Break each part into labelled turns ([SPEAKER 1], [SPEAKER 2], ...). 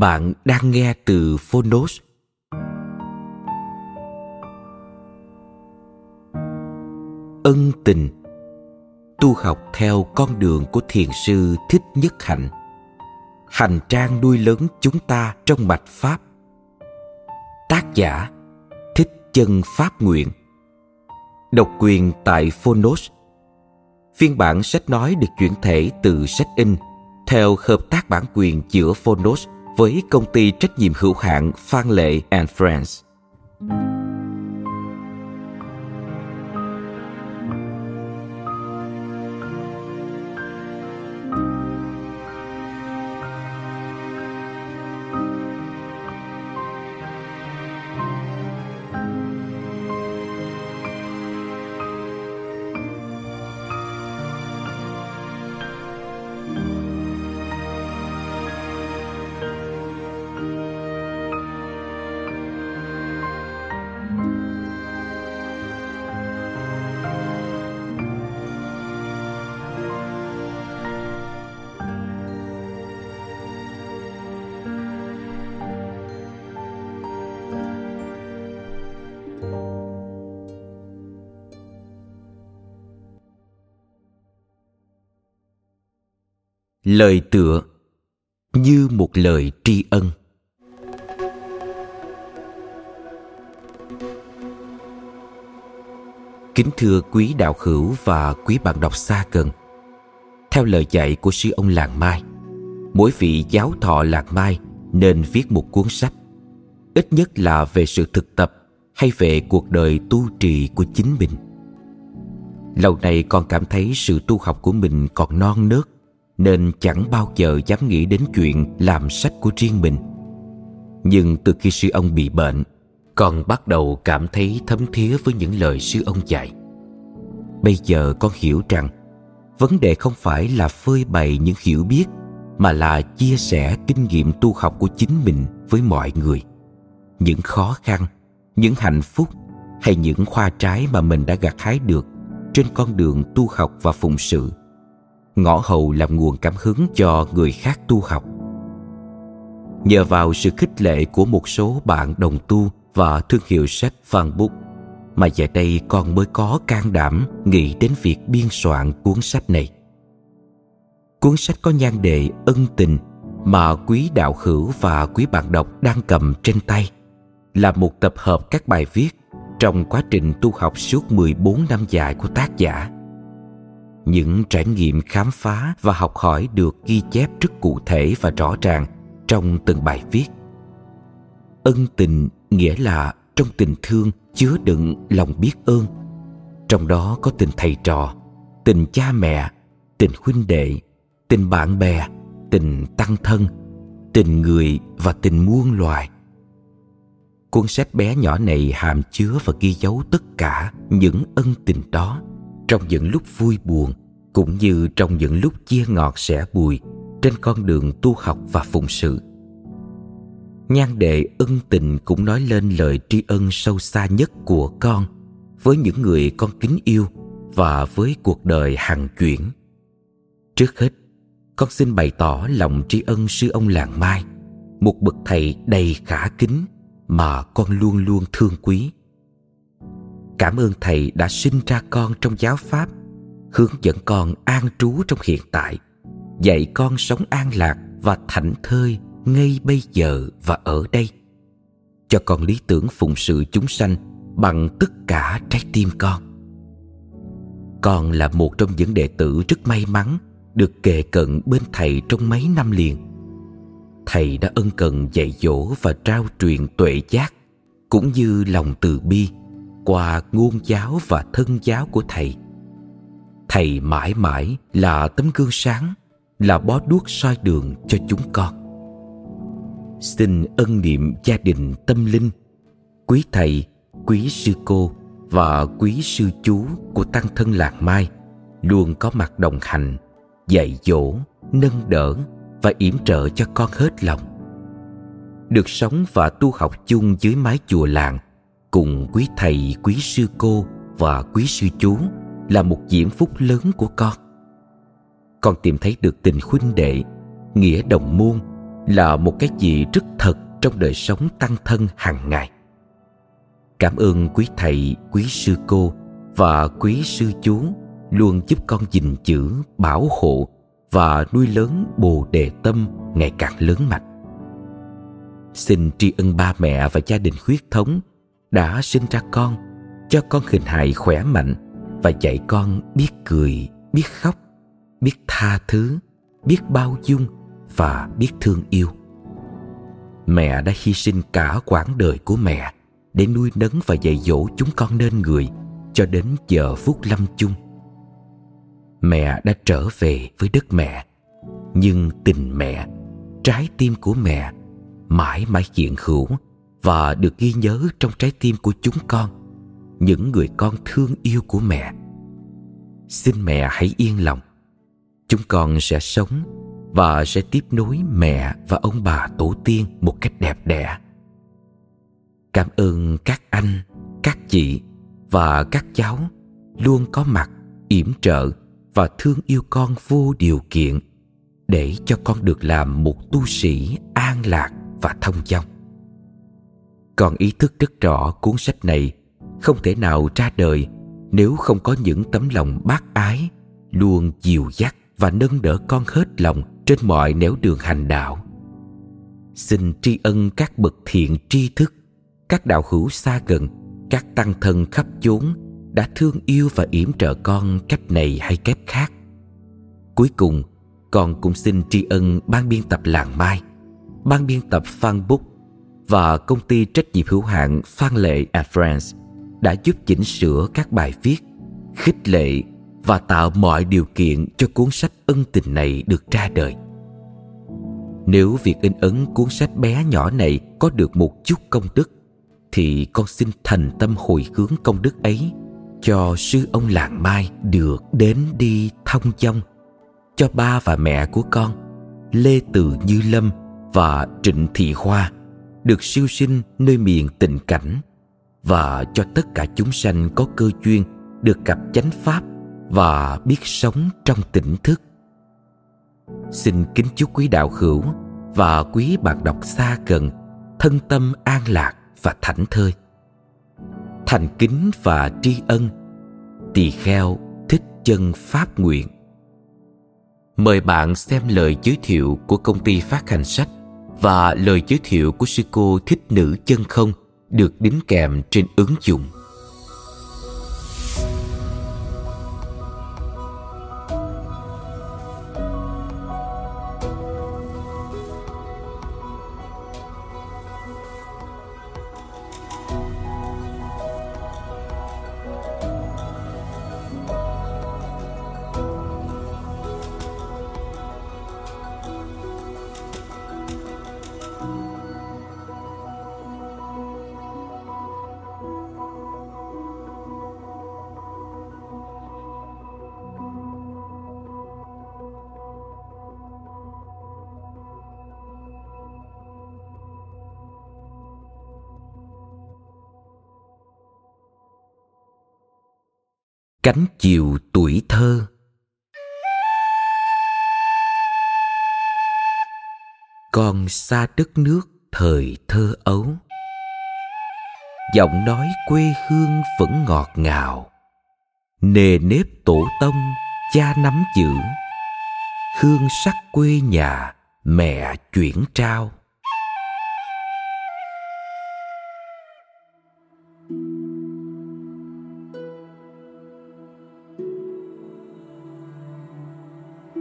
[SPEAKER 1] Bạn đang nghe từ Phonos. Ân tình. Tu học theo con đường của thiền sư Thích Nhất Hạnh. Hành trang nuôi lớn chúng ta trong mạch Pháp. Tác giả Thích Chân Pháp Nguyện. Độc quyền tại Phonos Phiên bản sách nói được chuyển thể từ sách in theo hợp tác bản quyền giữa Phonos với công ty trách nhiệm hữu hạn Phan Lệ and Friends. Lời tựa như một lời tri ân. Kính thưa quý đạo hữu và quý bạn đọc xa gần, theo lời dạy của sư ông làng mai, mỗi vị giáo thọ làng mai nên viết một cuốn sách, ít nhất là về sự thực tập hay về cuộc đời tu trì của chính mình. Lâu nay con cảm thấy sự tu học của mình còn non nớt nên chẳng bao giờ dám nghĩ đến chuyện làm sách của riêng mình. Nhưng từ khi sư ông bị bệnh, con bắt đầu cảm thấy thấm thía với những lời sư ông dạy. Bây giờ con hiểu rằng, vấn đề không phải là phơi bày những hiểu biết, mà là chia sẻ kinh nghiệm tu học của chính mình với mọi người. Những khó khăn, những hạnh phúc hay những khoa trái mà mình đã gặt hái được trên con đường tu học và phụng sự ngõ hầu làm nguồn cảm hứng cho người khác tu học nhờ vào sự khích lệ của một số bạn đồng tu và thương hiệu sách Phan Bút, mà giờ đây con mới có can đảm nghĩ đến việc biên soạn cuốn sách này. Cuốn sách có nhan đề ân tình mà quý đạo hữu và quý bạn đọc đang cầm trên tay, là một tập hợp các bài viết trong quá trình tu học suốt 14 năm dài của tác giả những trải nghiệm khám phá và học hỏi được ghi chép rất cụ thể và rõ ràng trong từng bài viết. Ân tình nghĩa là trong tình thương chứa đựng lòng biết ơn. Trong đó có tình thầy trò, tình cha mẹ, tình huynh đệ, tình bạn bè, tình tăng thân, tình người và tình muôn loài. Cuốn sách bé nhỏ này hàm chứa và ghi dấu tất cả những ân tình đó trong những lúc vui buồn cũng như trong những lúc chia ngọt sẻ bùi trên con đường tu học và phụng sự. Nhan đệ ân tình cũng nói lên lời tri ân sâu xa nhất của con với những người con kính yêu và với cuộc đời hằng chuyển. Trước hết, con xin bày tỏ lòng tri ân sư ông làng mai, một bậc thầy đầy khả kính mà con luôn luôn thương quý. Cảm ơn thầy đã sinh ra con trong giáo pháp hướng dẫn con an trú trong hiện tại, dạy con sống an lạc và thảnh thơi ngay bây giờ và ở đây. Cho con lý tưởng phụng sự chúng sanh bằng tất cả trái tim con. Con là một trong những đệ tử rất may mắn được kề cận bên thầy trong mấy năm liền. Thầy đã ân cần dạy dỗ và trao truyền tuệ giác, cũng như lòng từ bi qua ngôn giáo và thân giáo của thầy thầy mãi mãi là tấm gương sáng, là bó đuốc soi đường cho chúng con. Xin ân niệm gia đình tâm linh, quý thầy, quý sư cô và quý sư chú của tăng thân lạc mai luôn có mặt đồng hành, dạy dỗ, nâng đỡ và yểm trợ cho con hết lòng. Được sống và tu học chung dưới mái chùa làng cùng quý thầy, quý sư cô và quý sư chú là một diễm phúc lớn của con. Con tìm thấy được tình huynh đệ, nghĩa đồng môn, là một cái gì rất thật trong đời sống tăng thân hàng ngày. Cảm ơn quý thầy, quý sư cô và quý sư chú luôn giúp con gìn giữ, bảo hộ và nuôi lớn bồ đề tâm ngày càng lớn mạnh. Xin tri ân ba mẹ và gia đình huyết thống đã sinh ra con, cho con hình hài khỏe mạnh và dạy con biết cười, biết khóc, biết tha thứ, biết bao dung và biết thương yêu. Mẹ đã hy sinh cả quãng đời của mẹ để nuôi nấng và dạy dỗ chúng con nên người cho đến giờ phút lâm chung. Mẹ đã trở về với đất mẹ, nhưng tình mẹ, trái tim của mẹ mãi mãi hiện hữu và được ghi nhớ trong trái tim của chúng con những người con thương yêu của mẹ. Xin mẹ hãy yên lòng. Chúng con sẽ sống và sẽ tiếp nối mẹ và ông bà tổ tiên một cách đẹp đẽ. Cảm ơn các anh, các chị và các cháu luôn có mặt, yểm trợ và thương yêu con vô điều kiện để cho con được làm một tu sĩ an lạc và thông dong. Con ý thức rất rõ cuốn sách này không thể nào ra đời nếu không có những tấm lòng bác ái, luôn dìu dắt và nâng đỡ con hết lòng trên mọi nẻo đường hành đạo. Xin tri ân các bậc thiện tri thức, các đạo hữu xa gần, các tăng thân khắp chốn đã thương yêu và yểm trợ con cách này hay cách khác. Cuối cùng, con cũng xin tri ân ban biên tập làng mai, ban biên tập phan book và công ty trách nhiệm hữu hạn phan lệ at friends đã giúp chỉnh sửa các bài viết, khích lệ và tạo mọi điều kiện cho cuốn sách ân tình này được ra đời. Nếu việc in ấn cuốn sách bé nhỏ này có được một chút công đức, thì con xin thành tâm hồi hướng công đức ấy cho sư ông làng mai được đến đi thông dong. Cho ba và mẹ của con, lê từ như lâm và trịnh thị hoa được siêu sinh nơi miền tình cảnh và cho tất cả chúng sanh có cơ duyên được gặp chánh pháp và biết sống trong tỉnh thức. Xin kính chúc quý đạo hữu và quý bạn đọc xa gần thân tâm an lạc và thảnh thơi. Thành kính và tri ân, tỳ kheo thích chân pháp nguyện. Mời bạn xem lời giới thiệu của công ty phát hành sách và lời giới thiệu của sư cô thích nữ chân không được đính kèm trên ứng dụng. Cánh chiều tuổi thơ. Con xa đất nước thời thơ ấu. Giọng nói quê hương vẫn ngọt ngào. Nề nếp tổ tông, cha nắm giữ. Hương sắc quê nhà, mẹ chuyển trao.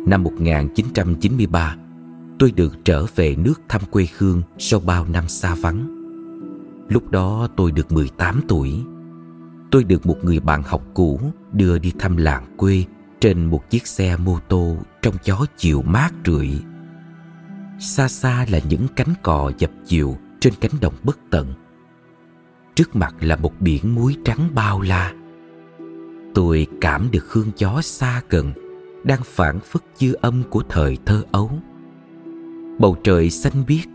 [SPEAKER 1] Năm 1993, tôi được trở về nước thăm quê hương sau bao năm xa vắng. Lúc đó tôi được 18 tuổi. Tôi được một người bạn học cũ đưa đi thăm làng quê trên một chiếc xe mô tô trong gió chiều mát rượi. Xa xa là những cánh cò dập dìu trên cánh đồng bất tận. Trước mặt là một biển muối trắng bao la. Tôi cảm được hương gió xa gần đang phản phất dư âm của thời thơ ấu. Bầu trời xanh biếc,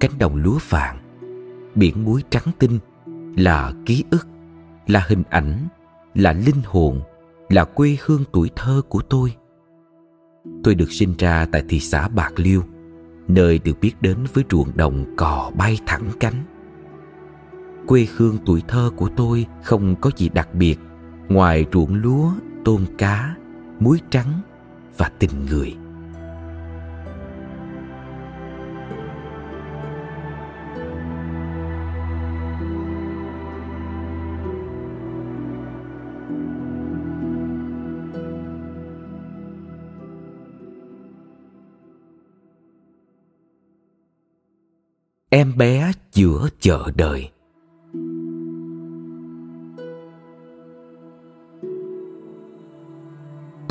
[SPEAKER 1] cánh đồng lúa vàng, biển muối trắng tinh là ký ức, là hình ảnh, là linh hồn, là quê hương tuổi thơ của tôi. Tôi được sinh ra tại thị xã Bạc Liêu, nơi được biết đến với ruộng đồng cò bay thẳng cánh. Quê hương tuổi thơ của tôi không có gì đặc biệt ngoài ruộng lúa, tôm cá, muối trắng và tình người. Em bé giữa chợ đời.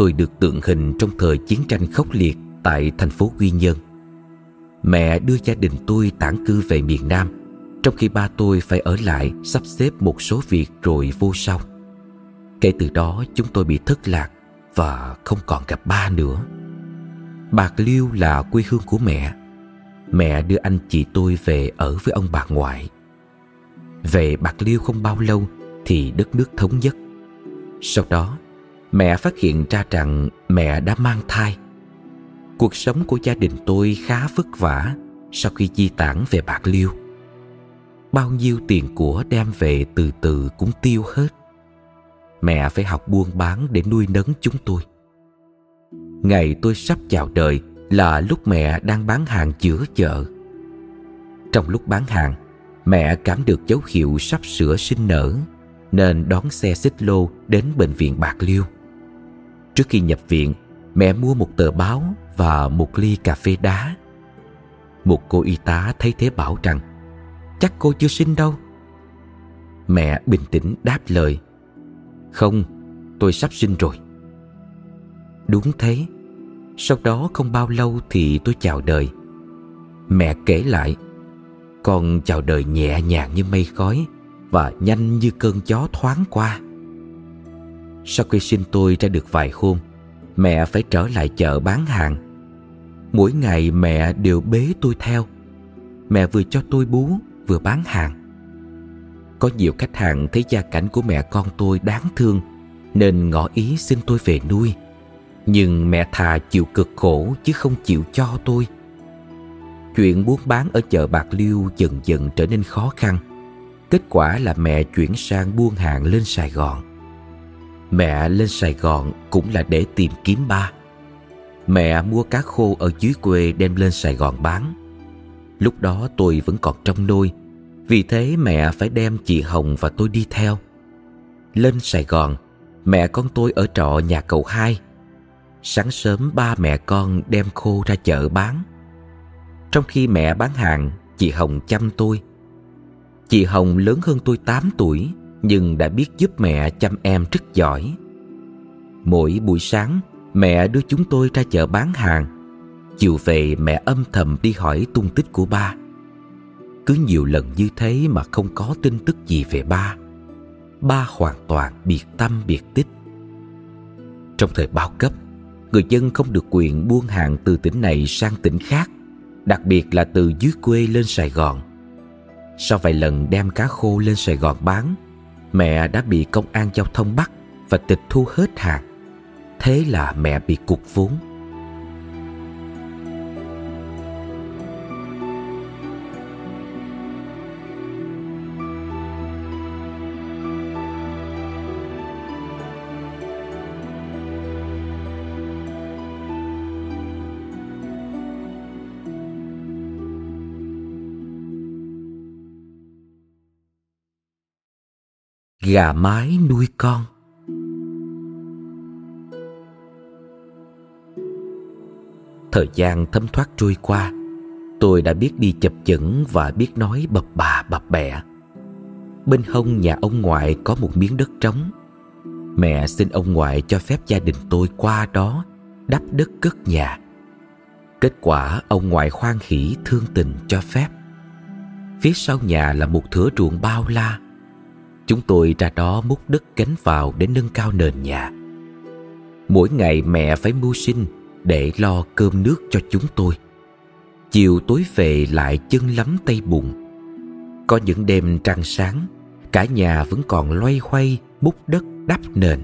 [SPEAKER 1] Tôi được tượng hình trong thời chiến tranh khốc liệt tại thành phố Quy Nhơn. Mẹ đưa gia đình tôi tản cư về miền Nam, trong khi ba tôi phải ở lại sắp xếp một số việc rồi vô sau. Kể từ đó chúng tôi bị thất lạc và không còn gặp ba nữa. Bạc Liêu là quê hương của mẹ. Mẹ đưa anh chị tôi về ở với ông bà ngoại. Về Bạc Liêu không bao lâu thì đất nước thống nhất. Sau đó mẹ phát hiện ra rằng mẹ đã mang thai. Cuộc sống của gia đình tôi khá vất vả sau khi di tản về Bạc Liêu. Bao nhiêu tiền của đem về từ từ cũng tiêu hết. Mẹ phải học buôn bán để nuôi nấng chúng tôi. Ngày tôi sắp chào đời là lúc mẹ đang bán hàng giữa chợ. Trong lúc bán hàng, mẹ cảm được dấu hiệu sắp sửa sinh nở nên đón xe xích lô đến bệnh viện Bạc Liêu. Trước khi nhập viện, mẹ mua một tờ báo và một ly cà phê đá. Một cô y tá thấy thế bảo rằng Chắc cô chưa sinh đâu. Mẹ bình tĩnh đáp lời Không, tôi sắp sinh rồi. Đúng thế, sau đó không bao lâu thì tôi chào đời. Mẹ kể lại Con chào đời nhẹ nhàng như mây khói Và nhanh như cơn gió thoáng qua sau khi sinh tôi ra được vài hôm, Mẹ phải trở lại chợ bán hàng. Mỗi ngày mẹ đều bế tôi theo. Mẹ vừa cho tôi bú, vừa bán hàng. Có nhiều khách hàng thấy gia cảnh của mẹ con tôi đáng thương, Nên ngỏ ý xin tôi về nuôi. Nhưng mẹ thà chịu cực khổ chứ không chịu cho tôi. Chuyện buôn bán ở chợ Bạc Liêu dần dần trở nên khó khăn. Kết quả là mẹ chuyển sang buôn hàng lên Sài Gòn. Mẹ lên Sài Gòn cũng là để tìm kiếm ba. Mẹ mua cá khô ở dưới quê đem lên Sài Gòn bán. Lúc đó tôi vẫn còn trong nôi Vì thế mẹ phải đem chị Hồng và tôi đi theo. Lên Sài Gòn, Mẹ con tôi ở trọ nhà cậu hai. Sáng sớm ba mẹ con đem khô ra chợ bán. Trong khi mẹ bán hàng, Chị Hồng chăm tôi. Chị Hồng lớn hơn tôi 8 tuổi nhưng đã biết giúp mẹ chăm em rất giỏi. Mỗi buổi sáng, mẹ đưa chúng tôi ra chợ bán hàng. Chiều về mẹ âm thầm đi hỏi tung tích của ba. Cứ nhiều lần như thế mà không có tin tức gì về ba. Ba hoàn toàn biệt tâm biệt tích. Trong thời bao cấp, người dân không được quyền buôn hàng từ tỉnh này sang tỉnh khác, đặc biệt là từ dưới quê lên Sài Gòn. Sau vài lần đem cá khô lên Sài Gòn bán, mẹ đã bị công an giao thông bắt và tịch thu hết hàng. Thế là mẹ bị cục vốn. Gà mái nuôi con. Thời gian thấm thoát trôi qua, Tôi đã biết đi chập chững và biết nói bập bà bập bẹ. Bên hông nhà ông ngoại có một miếng đất trống. Mẹ xin ông ngoại cho phép gia đình tôi qua đó, Đắp đất cất nhà. Kết quả ông ngoại khoan hỉ thương tình cho phép. Phía sau nhà là một thửa ruộng bao la Chúng tôi ra đó múc đất gánh vào để nâng cao nền nhà. Mỗi ngày mẹ phải mưu sinh để lo cơm nước cho chúng tôi. Chiều tối về lại chân lắm tay bụng. Có những đêm trăng sáng, cả nhà vẫn còn loay hoay múc đất đắp nền.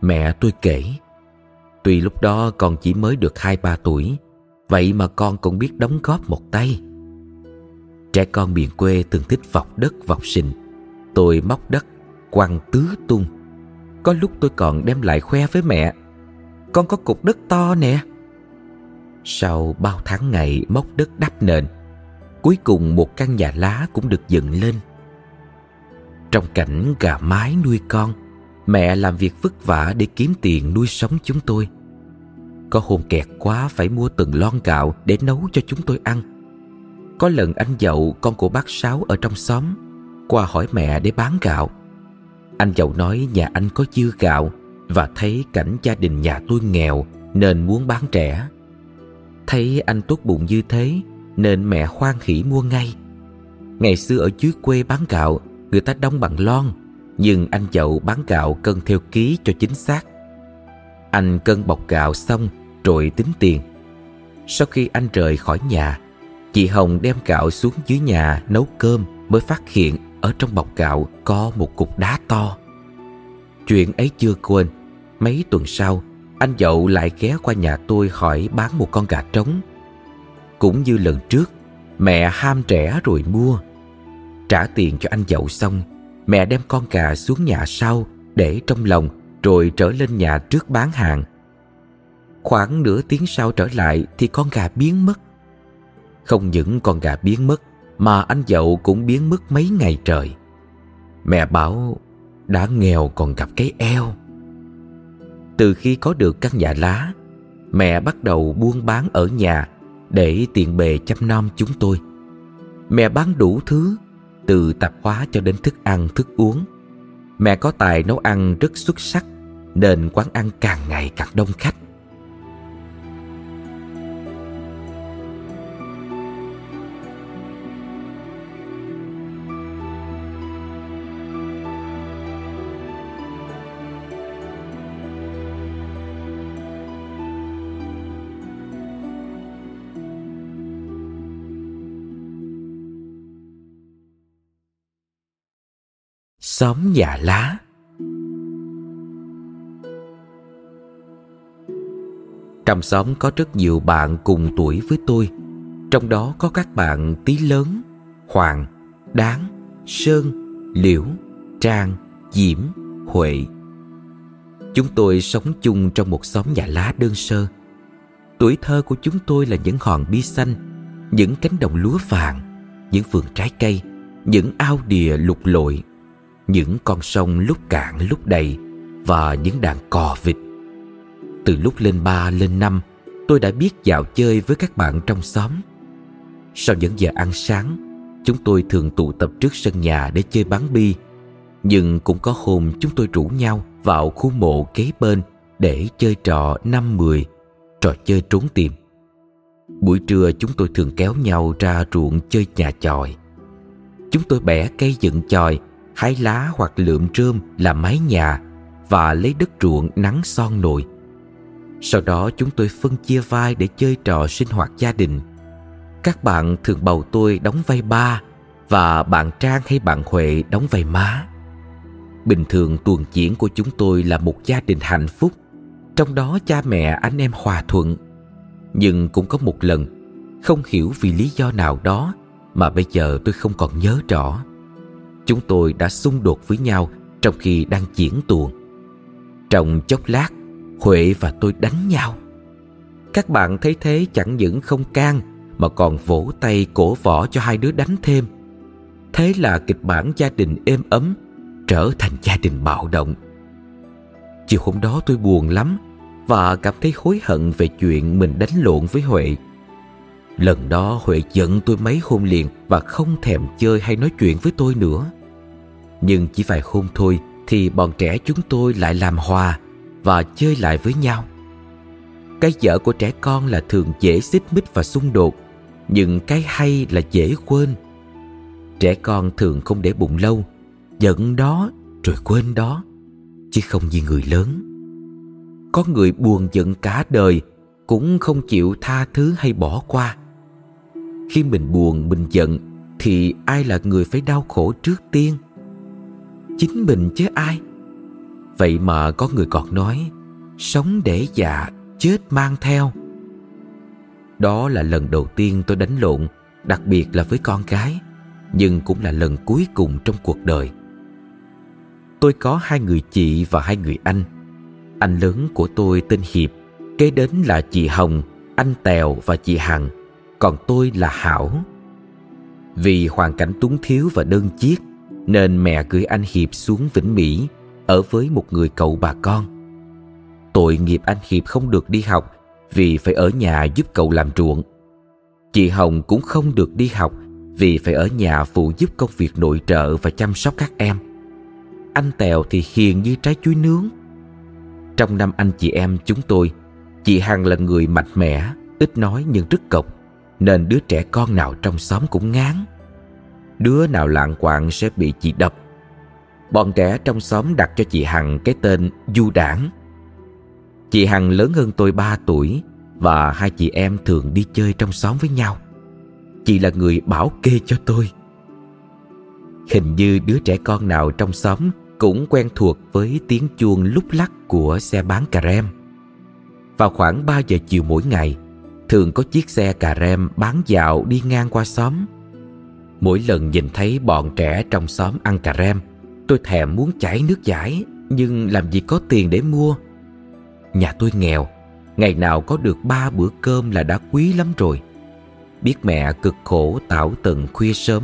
[SPEAKER 1] Mẹ tôi kể, tuy lúc đó con chỉ mới được hai ba tuổi, vậy mà con cũng biết đóng góp một tay. Trẻ con miền quê thường thích vọc đất vọc sình tôi móc đất, quăng tứ tung. Có lúc tôi còn đem lại khoe với mẹ. Con có cục đất to nè. Sau bao tháng ngày móc đất đắp nền, cuối cùng một căn nhà lá cũng được dựng lên. Trong cảnh gà mái nuôi con, mẹ làm việc vất vả để kiếm tiền nuôi sống chúng tôi. Có hôm kẹt quá phải mua từng lon gạo để nấu cho chúng tôi ăn. Có lần anh dậu, con của bác sáu ở trong xóm qua hỏi mẹ để bán gạo anh giàu nói nhà anh có dư gạo và thấy cảnh gia đình nhà tôi nghèo nên muốn bán trẻ. Thấy anh tốt bụng như thế nên mẹ khoan hỉ mua ngay. Ngày xưa ở dưới quê bán gạo, người ta đóng bằng lon, nhưng anh giàu bán gạo cân theo ký cho chính xác. Anh cân bọc gạo xong rồi tính tiền. Sau khi anh rời khỏi nhà, chị Hồng đem gạo xuống dưới nhà nấu cơm mới phát hiện ở trong bọc gạo có một cục đá to. Chuyện ấy chưa quên, Mấy tuần sau, anh dậu lại ghé qua nhà tôi hỏi bán một con gà trống. Cũng như lần trước, mẹ ham trẻ rồi mua. Trả tiền cho anh dậu xong, mẹ đem con gà xuống nhà sau để trong lòng rồi trở lên nhà trước bán hàng. Khoảng nửa tiếng sau trở lại thì con gà biến mất. Không những con gà biến mất mà anh dậu cũng biến mất mấy ngày trời. Mẹ bảo đã nghèo còn gặp cái eo. Từ khi có được căn nhà lá, mẹ bắt đầu buôn bán ở nhà để tiện bề chăm nom chúng tôi. Mẹ bán đủ thứ, từ tạp hóa cho đến thức ăn, thức uống. Mẹ có tài nấu ăn rất xuất sắc, nên quán ăn càng ngày càng đông khách. Xóm nhà lá. Trong xóm có rất nhiều bạn cùng tuổi với tôi. Trong đó có các bạn tí lớn, hoàng, đáng, sơn, liễu, trang, diễm, huệ. Chúng tôi sống chung trong một xóm nhà lá đơn sơ. Tuổi thơ của chúng tôi là những hòn bi xanh, những cánh đồng lúa vàng, những vườn trái cây, những ao đìa lục lội những con sông lúc cạn lúc đầy và những đàn cò vịt. Từ lúc lên ba lên năm, tôi đã biết dạo chơi với các bạn trong xóm. Sau những giờ ăn sáng, chúng tôi thường tụ tập trước sân nhà để chơi bắn bi. Nhưng cũng có hôm chúng tôi rủ nhau vào khu mộ kế bên để chơi trò năm mười, trò chơi trốn tìm. Buổi trưa chúng tôi thường kéo nhau ra ruộng chơi nhà chòi. Chúng tôi bẻ cây dựng chòi hái lá hoặc lượm rơm làm mái nhà và lấy đất ruộng nắng son nồi. Sau đó chúng tôi phân chia vai để chơi trò sinh hoạt gia đình. Các bạn thường bầu tôi đóng vai ba và bạn Trang hay bạn Huệ đóng vai má. Bình thường tuần diễn của chúng tôi là một gia đình hạnh phúc, trong đó cha mẹ anh em hòa thuận. Nhưng cũng có một lần, không hiểu vì lý do nào đó mà bây giờ tôi không còn nhớ rõ chúng tôi đã xung đột với nhau trong khi đang diễn tuồng. Trong chốc lát, Huệ và tôi đánh nhau. Các bạn thấy thế chẳng những không can mà còn vỗ tay cổ võ cho hai đứa đánh thêm. Thế là kịch bản gia đình êm ấm, trở thành gia đình bạo động. Chiều hôm đó tôi buồn lắm và cảm thấy hối hận về chuyện mình đánh lộn với Huệ. Lần đó Huệ giận tôi mấy hôm liền và không thèm chơi hay nói chuyện với tôi nữa. Nhưng chỉ vài hôm thôi thì bọn trẻ chúng tôi lại làm hòa và chơi lại với nhau. Cái dở của trẻ con là thường dễ xích mích và xung đột, nhưng cái hay là dễ quên. Trẻ con thường không để bụng lâu, giận đó rồi quên đó, chứ không như người lớn. Có người buồn giận cả đời cũng không chịu tha thứ hay bỏ qua. Khi mình buồn, mình giận thì ai là người phải đau khổ trước tiên? Chính mình chứ ai? Vậy mà có người còn nói Sống để già chết mang theo. Đó là lần đầu tiên tôi đánh lộn Đặc biệt là với con gái Nhưng cũng là lần cuối cùng trong cuộc đời. Tôi có hai người chị và hai người anh. Anh lớn của tôi tên Hiệp Kế đến là chị Hồng, anh Tèo và chị Hằng Còn tôi là Hảo. Vì hoàn cảnh túng thiếu và đơn chiếc nên mẹ gửi anh Hiệp xuống Vĩnh Mỹ ở với một người cậu bà con. Tội nghiệp anh Hiệp không được đi học vì phải ở nhà giúp cậu làm ruộng. Chị Hồng cũng không được đi học vì phải ở nhà phụ giúp công việc nội trợ và chăm sóc các em. Anh Tèo thì hiền như trái chuối nướng. Trong năm anh chị em chúng tôi, chị Hằng là người mạnh mẽ, ít nói nhưng rất cộc, nên đứa trẻ con nào trong xóm cũng ngán. Đứa nào lạng quạng sẽ bị chị đập bọn trẻ trong xóm đặt cho chị Hằng cái tên Du Đảng. Chị Hằng lớn hơn tôi 3 tuổi và hai chị em thường đi chơi trong xóm với nhau. Chị là người bảo kê cho tôi. Hình như đứa trẻ con nào trong xóm cũng quen thuộc với tiếng chuông lúc lắc của xe bán cà rem. Vào khoảng 3 giờ chiều mỗi ngày, thường có chiếc xe cà rem bán dạo đi ngang qua xóm. Mỗi lần nhìn thấy bọn trẻ trong xóm ăn cà rem, Tôi thèm muốn chảy nước giải Nhưng làm gì có tiền để mua. Nhà tôi nghèo Ngày nào có được ba bữa cơm là đã quý lắm rồi. Biết mẹ cực khổ tảo tận khuya sớm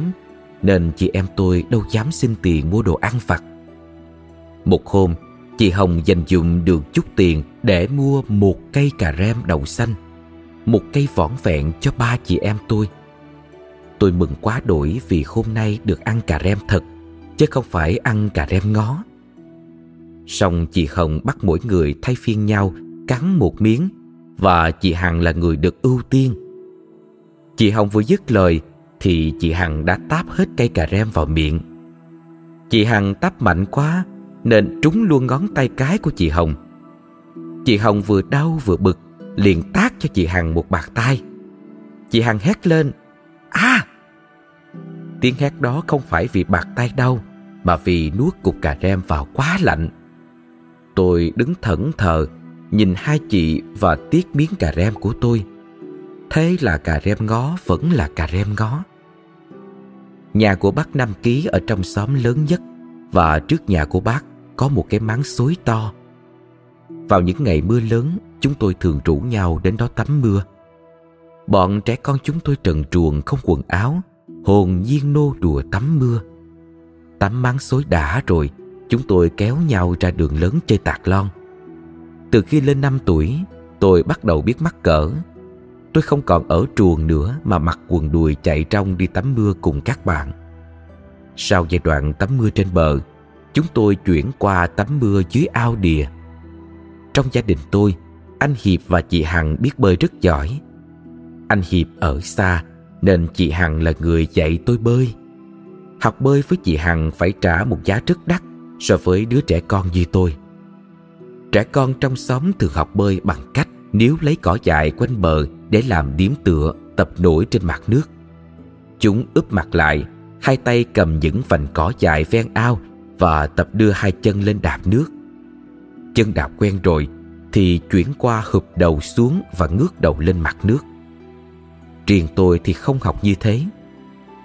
[SPEAKER 1] Nên chị em tôi đâu dám xin tiền mua đồ ăn vặt. Một hôm Chị Hồng dành dụm được chút tiền Để mua một cây cà rem đậu xanh Một cây vỏn vẹn cho ba chị em tôi. Tôi mừng quá đổi vì hôm nay được ăn cà rem thật, chứ không phải ăn cà rem ngó. Xong chị Hồng bắt mỗi người thay phiên nhau, cắn một miếng, và chị Hằng là người được ưu tiên. Chị Hồng vừa dứt lời, thì chị Hằng đã táp hết cây cà rem vào miệng. Chị Hằng táp mạnh quá, nên trúng luôn ngón tay cái của chị Hồng. Chị Hồng vừa đau vừa bực, liền tác cho chị Hằng một bạt tay. Chị Hằng hét lên Tiếng hét đó không phải vì bạc tay đau Mà vì nuốt cục cà rem vào quá lạnh. Tôi đứng thẫn thờ, Nhìn hai chị và tiếc miếng cà rem của tôi. Thế là cà rem ngó vẫn là cà rem ngó. Nhà của bác Nam Ký ở trong xóm lớn nhất Và trước nhà của bác có một cái máng xối to. Vào những ngày mưa lớn, Chúng tôi thường rủ nhau đến đó tắm mưa. Bọn trẻ con chúng tôi trần truồng không quần áo hồn nhiên nô đùa tắm mưa. Tắm máng xối đã rồi, chúng tôi kéo nhau ra đường lớn chơi tạc lon. Từ khi lên 5 tuổi, tôi bắt đầu biết mắc cỡ. Tôi không còn ở truồng nữa mà mặc quần đùi chạy trong đi tắm mưa cùng các bạn. Sau giai đoạn tắm mưa trên bờ, chúng tôi chuyển qua tắm mưa dưới ao đìa. Trong gia đình tôi, anh Hiệp và chị Hằng biết bơi rất giỏi. Anh Hiệp ở xa nên chị Hằng là người dạy tôi bơi. Học bơi với chị Hằng phải trả một giá rất đắt so với đứa trẻ con như tôi. Trẻ con trong xóm thường học bơi bằng cách nếu lấy cỏ dại quanh bờ để làm điếm tựa tập nổi trên mặt nước. Chúng úp mặt lại, hai tay cầm những vành cỏ dại ven ao và tập đưa hai chân lên đạp nước. Chân đạp quen rồi thì chuyển qua hụp đầu xuống và ngước đầu lên mặt nước. Riêng tôi thì không học như thế.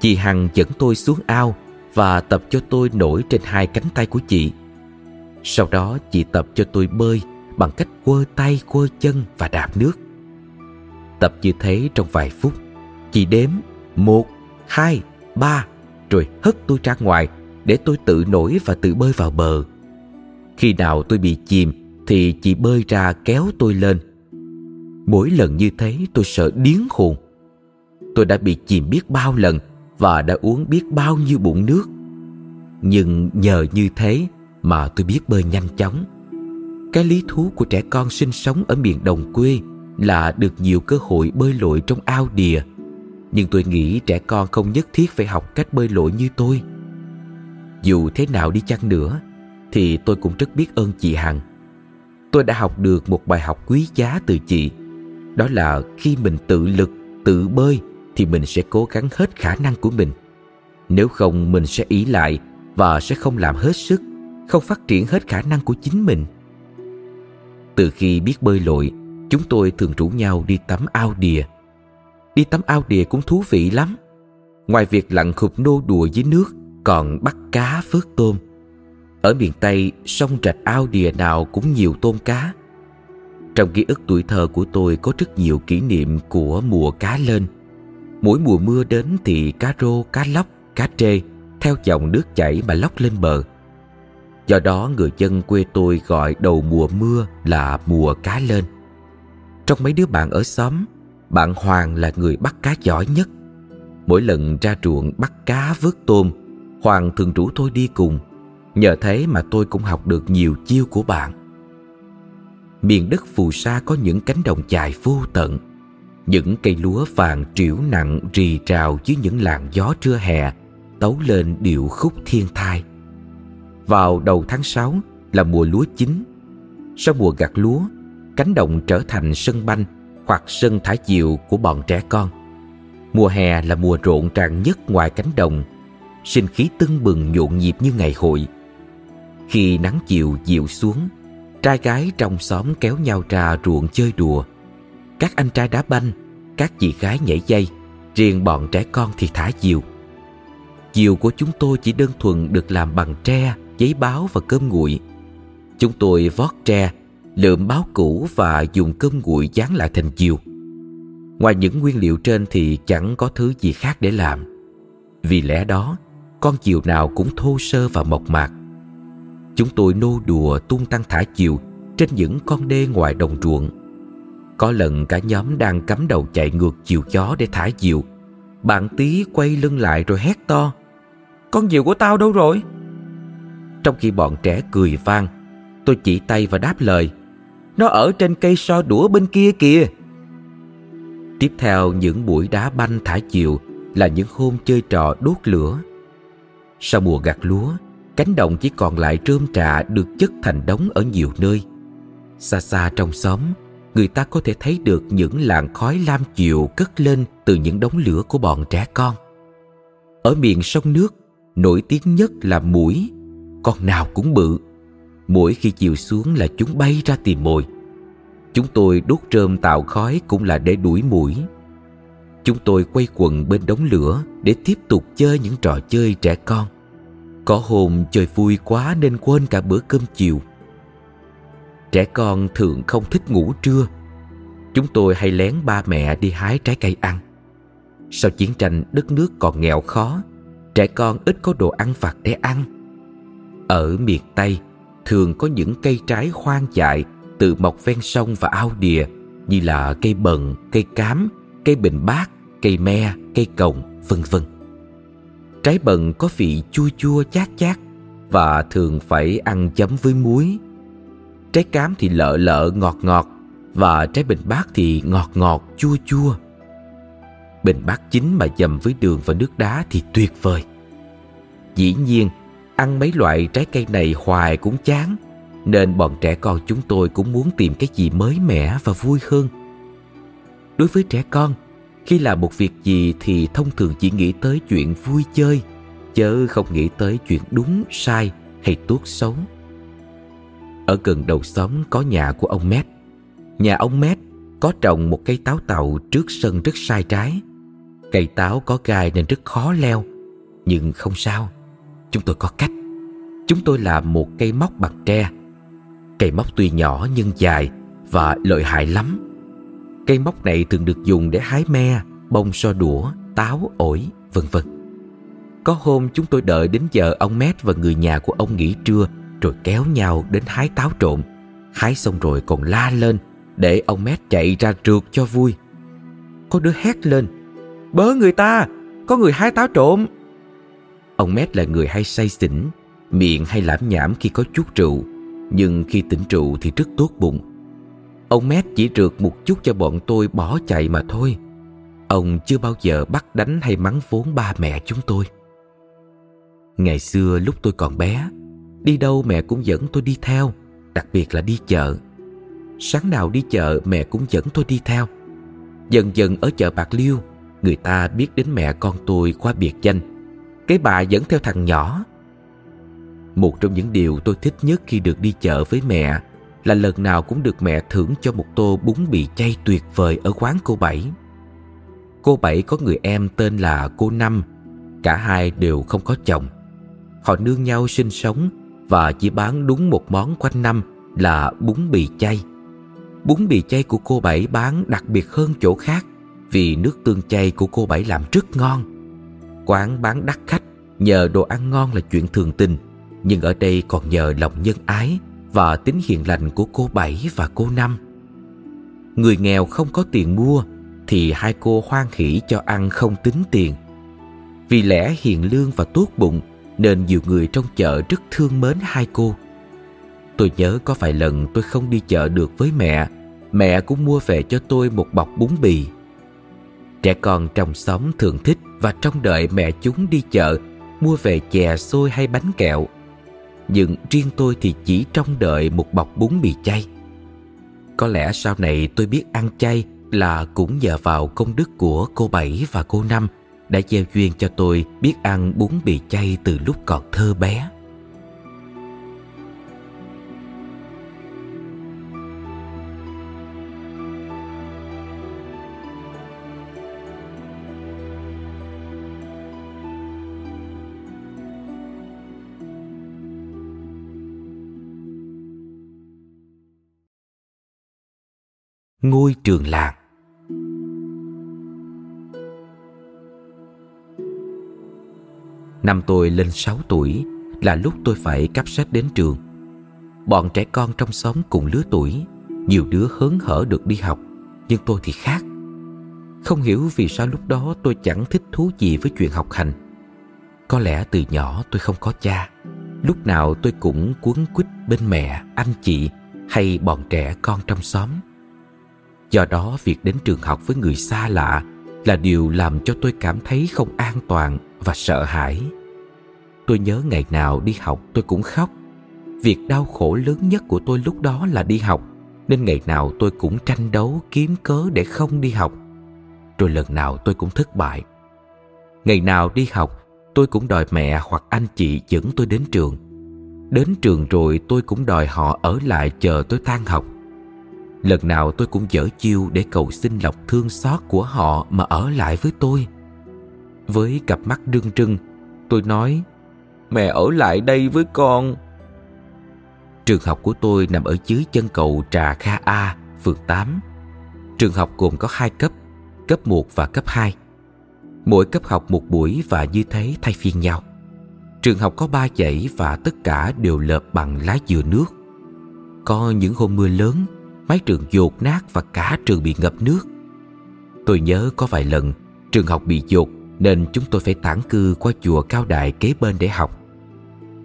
[SPEAKER 1] Chị Hằng dẫn tôi xuống ao và tập cho tôi nổi trên hai cánh tay của chị. Sau đó chị tập cho tôi bơi bằng cách quơ tay, quơ chân và đạp nước. Tập như thế trong vài phút, chị đếm một, hai, ba, rồi hất tôi ra ngoài để tôi tự nổi và tự bơi vào bờ. Khi nào tôi bị chìm thì chị bơi ra kéo tôi lên. Mỗi lần như thế tôi sợ điếng khùng. Tôi đã bị chìm biết bao lần và đã uống biết bao nhiêu bụng nước. Nhưng nhờ như thế mà tôi biết bơi nhanh chóng. Cái lý thú của trẻ con sinh sống ở miền đồng quê là được nhiều cơ hội bơi lội trong ao đìa. Nhưng tôi nghĩ trẻ con không nhất thiết phải học cách bơi lội như tôi. Dù thế nào đi chăng nữa, thì tôi cũng rất biết ơn chị Hằng. Tôi đã học được một bài học quý giá từ chị. Đó là khi mình tự lực, tự bơi thì mình sẽ cố gắng hết khả năng của mình. Nếu không mình sẽ ý lại và sẽ không làm hết sức, không phát triển hết khả năng của chính mình. Từ khi biết bơi lội, chúng tôi thường rủ nhau đi tắm ao đìa. Đi tắm ao đìa cũng thú vị lắm. Ngoài việc lặn khụp nô đùa dưới nước, còn bắt cá vớt tôm. Ở miền Tây, sông rạch ao đìa nào cũng nhiều tôm cá. Trong ký ức tuổi thơ của tôi có rất nhiều kỷ niệm của mùa cá lên. Mỗi mùa mưa đến thì cá rô, cá lóc, cá trê theo dòng nước chảy mà lóc lên bờ. Do đó người dân quê tôi gọi đầu mùa mưa là mùa cá lên. Trong mấy đứa bạn ở xóm, bạn Hoàng là người bắt cá giỏi nhất. Mỗi lần ra ruộng bắt cá vớt tôm, Hoàng thường rủ tôi đi cùng. Nhờ thế mà tôi cũng học được nhiều chiêu của bạn. Miền đất phù sa có những cánh đồng dài vô tận. Những cây lúa vàng triểu nặng rì rào dưới những làn gió trưa hè tấu lên điệu khúc thiên thai. Vào đầu tháng 6 là mùa lúa chín. Sau mùa gặt lúa, cánh đồng trở thành sân banh hoặc sân thả diều của bọn trẻ con. Mùa hè là mùa rộn ràng nhất ngoài cánh đồng, sinh khí tưng bừng nhộn nhịp như ngày hội. Khi nắng chiều dịu xuống, trai gái trong xóm kéo nhau ra ruộng chơi đùa. Các anh trai đá banh, các chị gái nhảy dây, riêng bọn trẻ con thì thả diều. Diều của chúng tôi chỉ đơn thuần được làm bằng tre, giấy báo và cơm nguội. Chúng tôi vót tre, lượm báo cũ và dùng cơm nguội dán lại thành diều. Ngoài những nguyên liệu trên thì chẳng có thứ gì khác để làm. Vì lẽ đó, con diều nào cũng thô sơ và mộc mạc. Chúng tôi nô đùa tung tăng thả diều trên những con đê ngoài đồng ruộng. Có lần cả nhóm đang cắm đầu chạy ngược chiều chó để thả diều. Bạn tí quay lưng lại rồi hét to. Con diều của tao đâu rồi? Trong khi bọn trẻ cười vang, tôi chỉ tay và đáp lời. Nó ở trên cây so đũa bên kia kìa. Tiếp theo những buổi đá banh thả chiều là những hôm chơi trò đốt lửa. Sau mùa gặt lúa, cánh đồng chỉ còn lại rơm trà được chất thành đống ở nhiều nơi. Xa xa trong xóm, người ta có thể thấy được những làn khói lam chiều cất lên từ những đống lửa của bọn trẻ con. Ở miền sông nước, nổi tiếng nhất là mũi, con nào cũng bự. Mỗi khi chiều xuống là chúng bay ra tìm mồi. Chúng tôi đốt rơm tạo khói cũng là để đuổi mũi. Chúng tôi quay quần bên đống lửa để tiếp tục chơi những trò chơi trẻ con. Có hôm trời vui quá nên quên cả bữa cơm chiều. Trẻ con thường không thích ngủ trưa. Chúng tôi hay lén ba mẹ đi hái trái cây ăn. Sau chiến tranh đất nước còn nghèo khó, trẻ con ít có đồ ăn vặt để ăn. Ở miền Tây, thường có những cây trái hoang dại từ mọc ven sông và ao đìa như là cây bần, cây cám, cây bình bát, cây me, cây cồng, vân vân. Trái bần có vị chua chua chát chát và thường phải ăn chấm với muối. Trái cám thì lợ lợ ngọt ngọt và trái bình bát thì ngọt ngọt chua chua. Bình bát chín mà dầm với đường và nước đá thì tuyệt vời. Dĩ nhiên, ăn mấy loại trái cây này hoài cũng chán, nên bọn trẻ con chúng tôi cũng muốn tìm cái gì mới mẻ và vui hơn. Đối với trẻ con, khi làm một việc gì thì thông thường chỉ nghĩ tới chuyện vui chơi, chớ không nghĩ tới chuyện đúng, sai hay tốt xấu. Ở gần đầu xóm có nhà của ông Mét. Nhà ông Mét có trồng một cây táo tàu trước sân rất sai trái. Cây táo có gai nên rất khó leo, nhưng không sao, chúng tôi có cách. Chúng tôi làm một cây móc bằng tre. Cây móc tuy nhỏ nhưng dài và lợi hại lắm Cây móc này thường được dùng để hái me, bông so đũa, táo, ổi, vân vân. Có hôm chúng tôi đợi đến giờ ông Mét và người nhà của ông nghỉ trưa rồi kéo nhau đến hái táo trộn. Hái xong rồi còn la lên để ông Mét chạy ra trượt cho vui. Có đứa hét lên Bớ người ta, có người hái táo trộn. Ông Mét là người hay say xỉn, miệng hay lãm nhảm khi có chút rượu, nhưng khi tỉnh rượu thì rất tốt bụng. Ông Mét chỉ rượt một chút cho bọn tôi bỏ chạy mà thôi. Ông chưa bao giờ bắt đánh hay mắng vốn ba mẹ chúng tôi. Ngày xưa lúc tôi còn bé, đi đâu mẹ cũng dẫn tôi đi theo, đặc biệt là đi chợ. Sáng nào đi chợ mẹ cũng dẫn tôi đi theo. Dần dần ở chợ Bạc Liêu, người ta biết đến mẹ con tôi qua biệt danh. Cái bà dẫn theo thằng nhỏ. Một trong những điều tôi thích nhất khi được đi chợ với mẹ là lần nào cũng được mẹ thưởng cho một tô bún bì chay tuyệt vời ở quán cô Bảy. Cô Bảy có người em tên là cô Năm, cả hai đều không có chồng. Họ nương nhau sinh sống và chỉ bán đúng một món quanh năm là bún bì chay. Bún bì chay của cô Bảy bán đặc biệt hơn chỗ khác vì nước tương chay của cô Bảy làm rất ngon. Quán bán đắt khách nhờ đồ ăn ngon là chuyện thường tình, nhưng ở đây còn nhờ lòng nhân ái và tính hiền lành của cô Bảy và cô Năm. Người nghèo không có tiền mua thì hai cô hoan hỷ cho ăn không tính tiền. Vì lẽ hiền lương và tốt bụng nên nhiều người trong chợ rất thương mến hai cô. Tôi nhớ có vài lần tôi không đi chợ được với mẹ, mẹ cũng mua về cho tôi một bọc bún bì. Trẻ con trong xóm thường thích và trông đợi mẹ chúng đi chợ mua về chè xôi hay bánh kẹo. Nhưng riêng tôi thì chỉ trông đợi một bọc bún bì chay. Có lẽ sau này tôi biết ăn chay là cũng nhờ vào công đức của cô Bảy và cô Năm đã gieo duyên cho tôi biết ăn bún bì chay từ lúc còn thơ bé. Ngôi trường làng Năm tôi lên 6 tuổi là lúc tôi phải cắp sách đến trường. Bọn trẻ con trong xóm cùng lứa tuổi, nhiều đứa hớn hở được đi học, nhưng tôi thì khác. Không hiểu vì sao lúc đó tôi chẳng thích thú gì với chuyện học hành. Có lẽ từ nhỏ tôi không có cha, lúc nào tôi cũng cuốn quýt bên mẹ, anh chị hay bọn trẻ con trong xóm. Do đó việc đến trường học với người xa lạ là điều làm cho tôi cảm thấy không an toàn và sợ hãi. Tôi nhớ ngày nào đi học tôi cũng khóc. Việc đau khổ lớn nhất của tôi lúc đó là đi học, nên ngày nào tôi cũng tranh đấu kiếm cớ để không đi học. Rồi lần nào tôi cũng thất bại. Ngày nào đi học, tôi cũng đòi mẹ hoặc anh chị dẫn tôi đến trường. Đến trường rồi tôi cũng đòi họ ở lại chờ tôi tan học. Lần nào tôi cũng dở chiêu để cầu xin lòng thương xót của họ mà ở lại với tôi. Với cặp mắt rưng rưng, tôi nói Mẹ ở lại đây với con. Trường học của tôi nằm ở dưới chân cầu Trà Kha A, phường 8. Trường học gồm có hai cấp, cấp 1 và cấp 2. Mỗi cấp học một buổi và như thế thay phiên nhau. Trường học có ba dãy và tất cả đều lợp bằng lá dừa nước. Có những hôm mưa lớn, mái trường dột nát và cả trường bị ngập nước. Tôi nhớ có vài lần trường học bị dột nên chúng tôi phải tản cư qua chùa Cao Đại kế bên để học.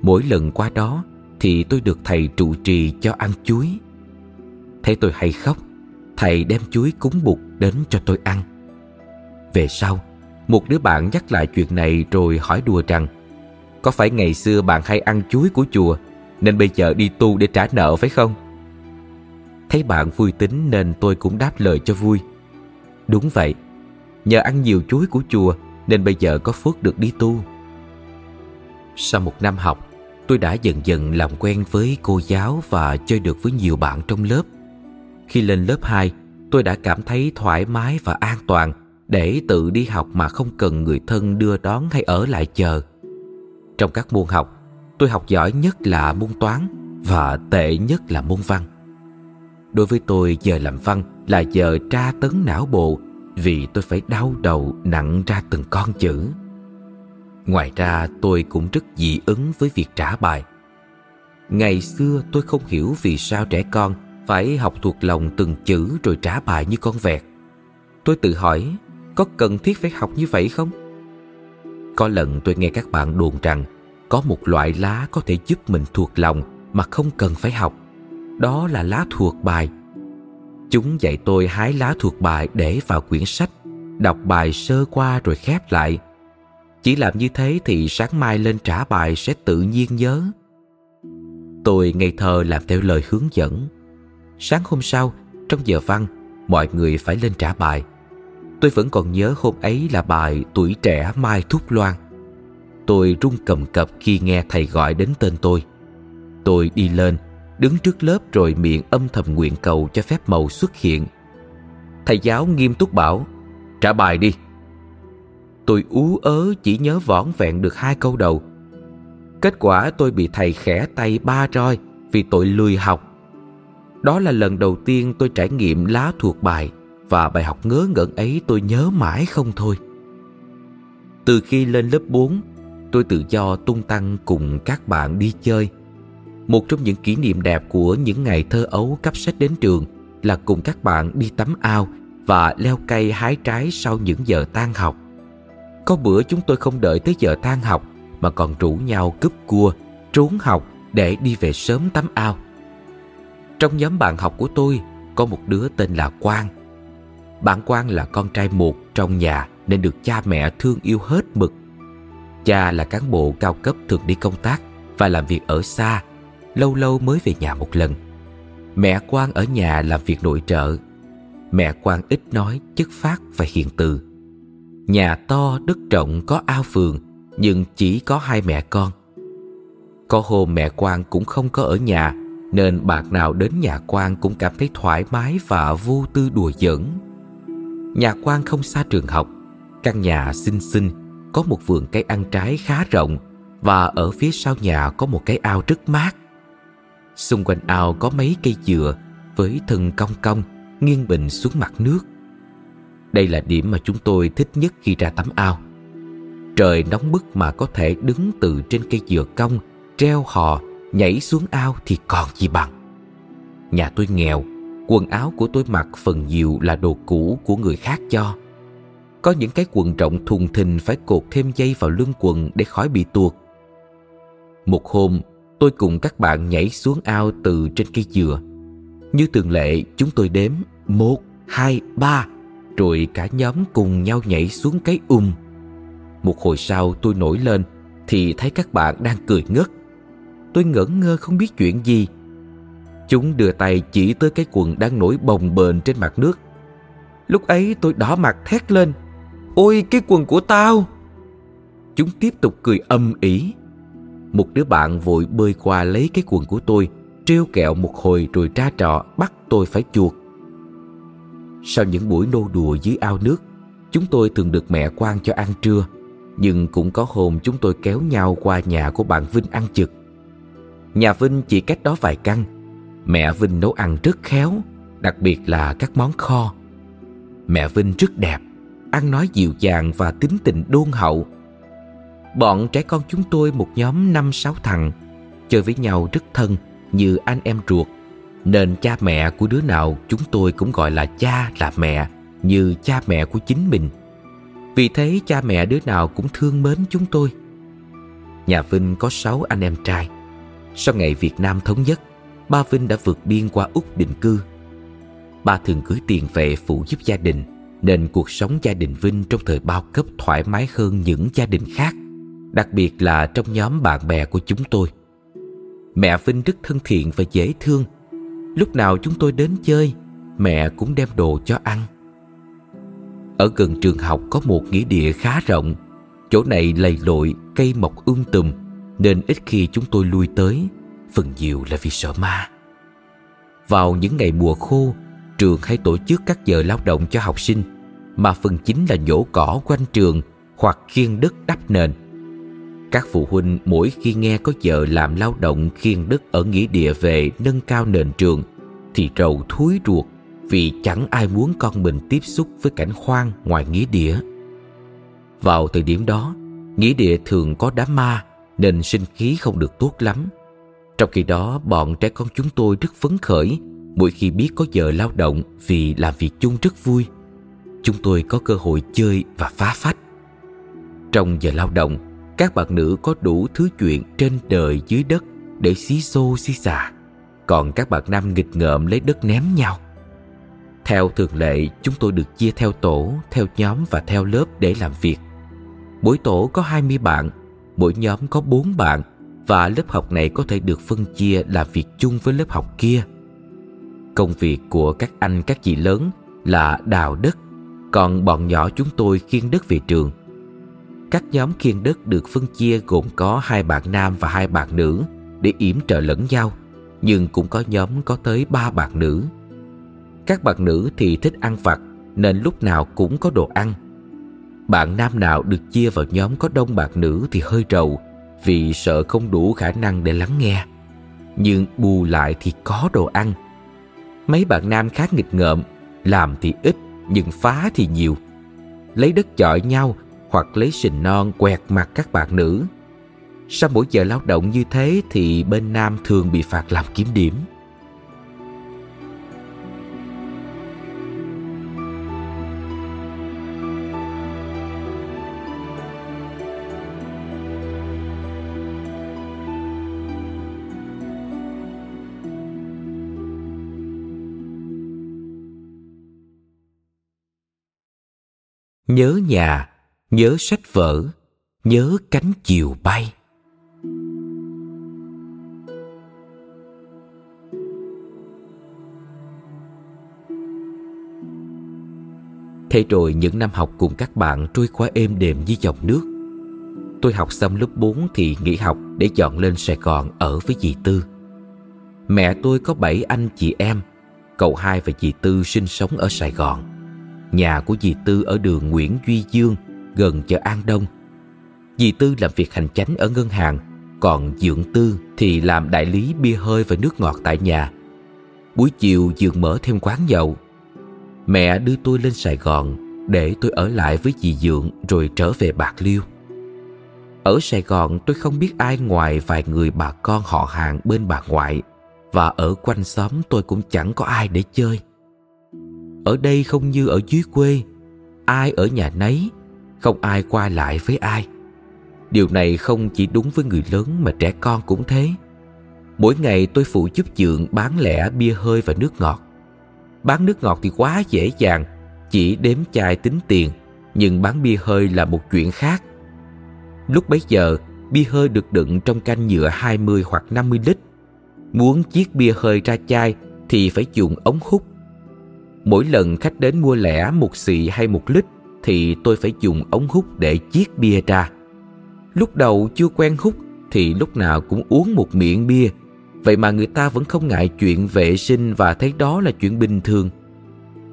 [SPEAKER 1] Mỗi lần qua đó thì tôi được thầy trụ trì cho ăn chuối. Thấy tôi hay khóc, thầy đem chuối cúng bụt đến cho tôi ăn. Về sau, một đứa bạn nhắc lại chuyện này rồi hỏi đùa rằng Có phải ngày xưa bạn hay ăn chuối của chùa nên bây giờ đi tu để trả nợ phải không? Thấy bạn vui tính nên tôi cũng đáp lời cho vui. Đúng vậy, nhờ ăn nhiều chuối của chùa nên bây giờ có phước được đi tu. Sau một năm học, tôi đã dần dần làm quen với cô giáo và chơi được với nhiều bạn trong lớp. Khi lên lớp 2, tôi đã cảm thấy thoải mái và an toàn để tự đi học mà không cần người thân đưa đón hay ở lại chờ. Trong các môn học, tôi học giỏi nhất là môn toán và tệ nhất là môn văn. Đối với tôi giờ làm văn là giờ tra tấn não bộ vì tôi phải đau đầu nặng ra từng con chữ. Ngoài ra tôi cũng rất dị ứng với việc trả bài. Ngày xưa tôi không hiểu vì sao trẻ con phải học thuộc lòng từng chữ rồi trả bài như con vẹt. Tôi tự hỏi, có cần thiết phải học như vậy không? Có lần tôi nghe các bạn đồn rằng có một loại lá có thể giúp mình thuộc lòng mà không cần phải học. Đó là lá thuộc bài. Chúng dạy tôi hái lá thuộc bài để vào quyển sách, đọc bài sơ qua rồi khép lại. Chỉ làm như thế thì sáng mai lên trả bài sẽ tự nhiên nhớ. Tôi ngây thơ làm theo lời hướng dẫn. Sáng hôm sau, trong giờ văn, mọi người phải lên trả bài. Tôi vẫn còn nhớ hôm ấy là bài Tuổi trẻ Mai Thúc Loan. Tôi run cầm cập khi nghe thầy gọi đến tên tôi. Tôi đi lên, đứng trước lớp rồi miệng âm thầm nguyện cầu cho phép màu xuất hiện. Thầy giáo nghiêm túc bảo, trả bài đi. Tôi ú ớ chỉ nhớ vỏn vẹn được hai câu đầu. Kết quả tôi bị thầy khẽ tay ba roi vì tội lười học. Đó là lần đầu tiên tôi trải nghiệm lá thuộc bài và bài học ngớ ngẩn ấy tôi nhớ mãi không thôi. Từ khi lên lớp 4, tôi tự do tung tăng cùng các bạn đi chơi. Một trong những kỷ niệm đẹp của những ngày thơ ấu cấp sách đến trường là cùng các bạn đi tắm ao và leo cây hái trái sau những giờ tan học. Có bữa chúng tôi không đợi tới giờ tan học mà còn rủ nhau cướp cua, trốn học để đi về sớm tắm ao. Trong nhóm bạn học của tôi có một đứa tên là Quang. Bạn Quang là con trai một trong nhà nên được cha mẹ thương yêu hết mực. Cha là cán bộ cao cấp thường đi công tác và làm việc ở xa, lâu lâu mới về nhà một lần. Mẹ Quang ở nhà làm việc nội trợ. Mẹ Quang ít nói, chất phát và hiền từ. Nhà to, đất rộng có ao phường, nhưng chỉ có hai mẹ con. Có hôm mẹ Quang cũng không có ở nhà, nên bạn nào đến nhà Quang cũng cảm thấy thoải mái và vô tư đùa giỡn. Nhà Quang không xa trường học, căn nhà xinh xinh, có một vườn cây ăn trái khá rộng và ở phía sau nhà có một cái ao rất mát. Xung quanh ao có mấy cây dừa với thân cong cong nghiêng bình xuống mặt nước. Đây là điểm mà chúng tôi thích nhất khi ra tắm ao. Trời nóng bức mà có thể đứng từ trên cây dừa cong, treo hò, nhảy xuống ao thì còn gì bằng. Nhà tôi nghèo, quần áo của tôi mặc phần nhiều là đồ cũ của người khác cho. Có những cái quần rộng thùng thình phải cột thêm dây vào lưng quần để khỏi bị tuột. Một hôm, tôi cùng các bạn nhảy xuống ao từ trên cây dừa. Như thường lệ, chúng tôi đếm một, hai, ba, rồi cả nhóm cùng nhau nhảy xuống cái um. Một hồi sau tôi nổi lên thì thấy các bạn đang cười ngất. Tôi ngẩn ngơ không biết chuyện gì. Chúng đưa tay chỉ tới cái quần đang nổi bồng bềnh trên mặt nước. Lúc ấy tôi đỏ mặt thét lên. Ôi cái quần của tao! Chúng tiếp tục cười âm ỉ. Một đứa bạn vội bơi qua lấy cái quần của tôi, treo kẹo một hồi rồi ra trọ bắt tôi phải chuột. Sau những buổi nô đùa dưới ao nước, chúng tôi thường được mẹ quan cho ăn trưa. Nhưng cũng có hôm chúng tôi kéo nhau qua nhà của bạn Vinh ăn trực. Nhà Vinh chỉ cách đó vài căn. Mẹ Vinh nấu ăn rất khéo, đặc biệt là các món kho. Mẹ Vinh rất đẹp, ăn nói dịu dàng và tính tình đôn hậu. Bọn trẻ con chúng tôi một nhóm năm sáu thằng, chơi với nhau rất thân như anh em ruột nên cha mẹ của đứa nào chúng tôi cũng gọi là cha là mẹ như cha mẹ của chính mình. Vì thế cha mẹ đứa nào cũng thương mến chúng tôi. Nhà Vinh có sáu anh em trai. Sau ngày Việt Nam thống nhất, ba Vinh đã vượt biên qua Úc định cư. Ba thường gửi tiền về phụ giúp gia đình, nên cuộc sống gia đình Vinh trong thời bao cấp thoải mái hơn những gia đình khác, đặc biệt là trong nhóm bạn bè của chúng tôi. Mẹ Vinh rất thân thiện và dễ thương. Lúc nào chúng tôi đến chơi, mẹ cũng đem đồ cho ăn. Ở gần trường học có một nghĩa địa khá rộng. Chỗ này lầy lội, cây mọc um tùm, nên ít khi chúng tôi lui tới, phần nhiều là vì sợ ma. Vào những ngày mùa khô, trường hay tổ chức các giờ lao động cho học sinh, mà phần chính là nhổ cỏ quanh trường hoặc khiêng đất đắp nền. Các phụ huynh mỗi khi nghe có giờ làm lao động khiêng đất ở nghĩa địa về nâng cao nền trường thì rầu thúi ruột vì chẳng ai muốn con mình tiếp xúc với cảnh khoan ngoài nghĩa địa. Vào thời điểm đó, Nghĩa địa thường có đám ma nên sinh khí không được tốt lắm. Trong khi đó, bọn trẻ con chúng tôi rất phấn khởi mỗi khi biết có giờ lao động vì làm việc chung rất vui. Chúng tôi có cơ hội chơi và phá phách. Trong giờ lao động, các bạn nữ có đủ thứ chuyện trên đời dưới đất để xí xô xí xà. Còn các bạn nam nghịch ngợm lấy đất ném nhau. Theo thường lệ, chúng tôi được chia theo tổ, theo nhóm và theo lớp để làm việc. Mỗi tổ có 20 bạn, mỗi nhóm có 4 bạn và lớp học này có thể được phân chia làm việc chung với lớp học kia. Công việc của các anh các chị lớn là đào đất, còn bọn nhỏ chúng tôi khiêng đất về trường. Các nhóm khiên đất được phân chia gồm có hai bạn nam và hai bạn nữ để yểm trợ lẫn nhau, nhưng cũng có nhóm có tới ba bạn nữ. Các bạn nữ thì thích ăn vặt nên lúc nào cũng có đồ ăn. Bạn nam nào được chia vào nhóm có đông bạn nữ thì hơi rầu vì sợ không đủ khả năng để lắng nghe. Nhưng bù lại thì có đồ ăn. Mấy bạn nam khá nghịch ngợm, làm thì ít nhưng phá thì nhiều. Lấy đất chọi nhau hoặc lấy sình non quẹt mặt các bạn nữ. Sau mỗi giờ lao động như thế thì bên nam thường bị phạt làm kiếm điểm. Nhớ nhà, nhớ sách vở, nhớ cánh chiều bay. Thế rồi những năm học cùng các bạn trôi qua êm đềm như dòng nước. Tôi học xong lớp 4 thì nghỉ học để chọn lên Sài Gòn ở với dì Tư. Mẹ tôi có bảy anh chị em, cậu hai và dì Tư sinh sống ở Sài Gòn. Nhà của dì Tư ở đường Nguyễn Duy Dương, gần chợ An Đông. Dì Tư làm việc hành chánh ở ngân hàng, còn Dượng Tư thì làm đại lý bia hơi và nước ngọt tại nhà. Buổi chiều Dượng mở thêm quán nhậu. Mẹ đưa tôi lên Sài Gòn để tôi ở lại với dì Dượng rồi trở về Bạc Liêu. Ở Sài Gòn tôi không biết ai ngoài vài người bà con họ hàng bên bà ngoại và ở quanh xóm tôi cũng chẳng có ai để chơi. Ở đây không như ở dưới quê, ai ở nhà nấy, không ai qua lại với ai. Điều này không chỉ đúng với người lớn mà trẻ con cũng thế. Mỗi ngày tôi phụ giúp Dượng bán lẻ bia hơi và nước ngọt. Bán nước ngọt thì quá dễ dàng, chỉ đếm chai tính tiền, nhưng bán bia hơi là một chuyện khác. Lúc bấy giờ, bia hơi được đựng trong canh nhựa 20 hoặc 50 lít. Muốn chiếc bia hơi ra chai thì phải dùng ống hút Mỗi lần khách đến mua lẻ một xị hay một lít thì tôi phải dùng ống hút để chiết bia ra. Lúc đầu chưa quen hút thì lúc nào cũng uống một miệng bia. Vậy mà người ta vẫn không ngại chuyện vệ sinh và thấy đó là chuyện bình thường.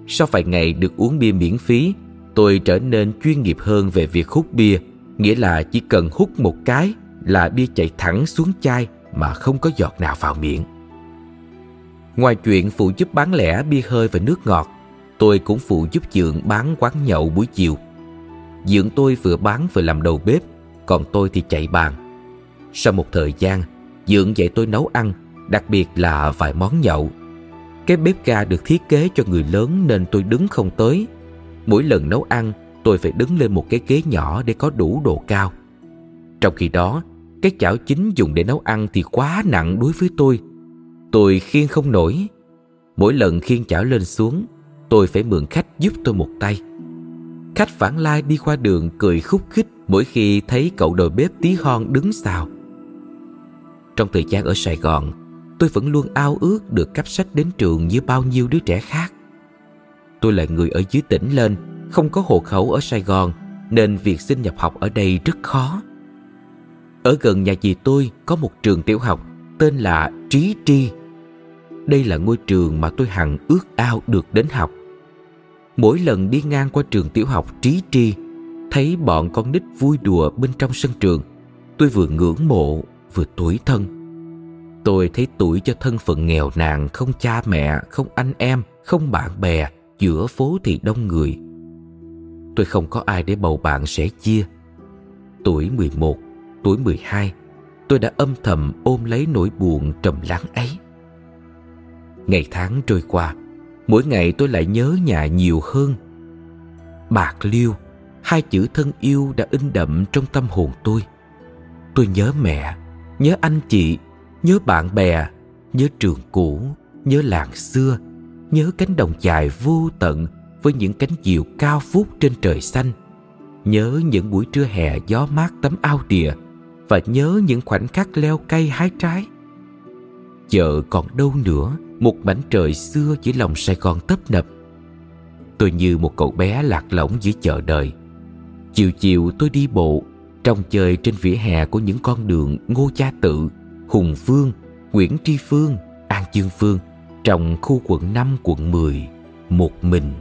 [SPEAKER 1] Sau vài ngày được uống bia miễn phí, tôi trở nên chuyên nghiệp hơn về việc hút bia, nghĩa là chỉ cần hút một cái là bia chạy thẳng xuống chai mà không có giọt nào vào miệng. Ngoài chuyện phụ giúp bán lẻ bia hơi và nước ngọt, tôi cũng phụ giúp Dượng bán quán nhậu buổi chiều. Dượng tôi vừa bán vừa làm đầu bếp, còn tôi thì chạy bàn. Sau một thời gian, Dượng dạy tôi nấu ăn, đặc biệt là vài món nhậu. Cái bếp ga được thiết kế cho người lớn nên tôi đứng không tới. Mỗi lần nấu ăn, tôi phải đứng lên một cái ghế nhỏ để có đủ độ cao. Trong khi đó, cái chảo chính dùng để nấu ăn thì quá nặng đối với tôi Tôi khiêng không nổi. Mỗi lần khiêng chảo lên xuống, tôi phải mượn khách giúp tôi một tay. Khách phản lai đi qua đường cười khúc khích mỗi khi thấy cậu đầu bếp tí hon đứng xào. Trong thời gian ở Sài Gòn, tôi vẫn luôn ao ước được cấp sách đến trường như bao nhiêu đứa trẻ khác. Tôi là người ở dưới tỉnh lên, không có hộ khẩu ở Sài Gòn, nên việc xin nhập học ở đây rất khó. Ở gần nhà dì tôi có một trường tiểu học tên là Trí Tri đây là ngôi trường mà tôi hằng ước ao được đến học. Mỗi lần đi ngang qua trường tiểu học Trí Tri, thấy bọn con nít vui đùa bên trong sân trường, tôi vừa ngưỡng mộ vừa tủi thân. Tôi thấy tuổi cho thân phận nghèo nàn, không cha mẹ, không anh em, không bạn bè, giữa phố thì đông người. Tôi không có ai để bầu bạn sẻ chia. tuổi 11, tuổi 12, tôi đã âm thầm ôm lấy nỗi buồn trầm lắng ấy. Ngày tháng trôi qua, mỗi ngày tôi lại nhớ nhà nhiều hơn. Bạc liêu, hai chữ thân yêu đã in đậm trong tâm hồn tôi. Tôi nhớ mẹ, nhớ anh chị, nhớ bạn bè, nhớ trường cũ, nhớ làng xưa, nhớ cánh đồng dài vô tận với những cánh diều cao vút trên trời xanh. Nhớ những buổi trưa hè gió mát tấm ao đìa và nhớ những khoảnh khắc leo cây hái trái. Chợ còn đâu nữa, một mảnh trời xưa giữa lòng Sài Gòn tấp nập. Tôi như một cậu bé lạc lõng giữa chợ đời. Chiều chiều tôi đi bộ, trong chơi trên vỉa hè của những con đường Ngô Gia Tự, Hùng Phương, Nguyễn Tri Phương, An Dương Phương, trong khu quận 5 quận 10, một mình.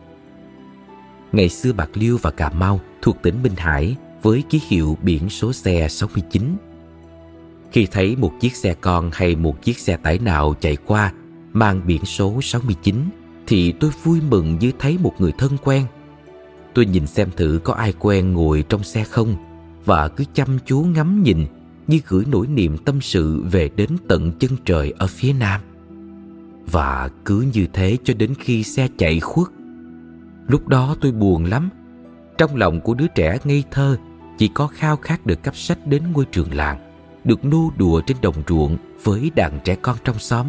[SPEAKER 1] Ngày xưa Bạc Liêu và Cà Mau thuộc tỉnh Minh Hải với ký hiệu biển số xe 69. Khi thấy một chiếc xe con hay một chiếc xe tải nào chạy qua mang biển số 69 thì tôi vui mừng như thấy một người thân quen. Tôi nhìn xem thử có ai quen ngồi trong xe không và cứ chăm chú ngắm nhìn như gửi nỗi niềm tâm sự về đến tận chân trời ở phía nam. Và cứ như thế cho đến khi xe chạy khuất. Lúc đó tôi buồn lắm. Trong lòng của đứa trẻ ngây thơ chỉ có khao khát được cấp sách đến ngôi trường làng, được nô đùa trên đồng ruộng với đàn trẻ con trong xóm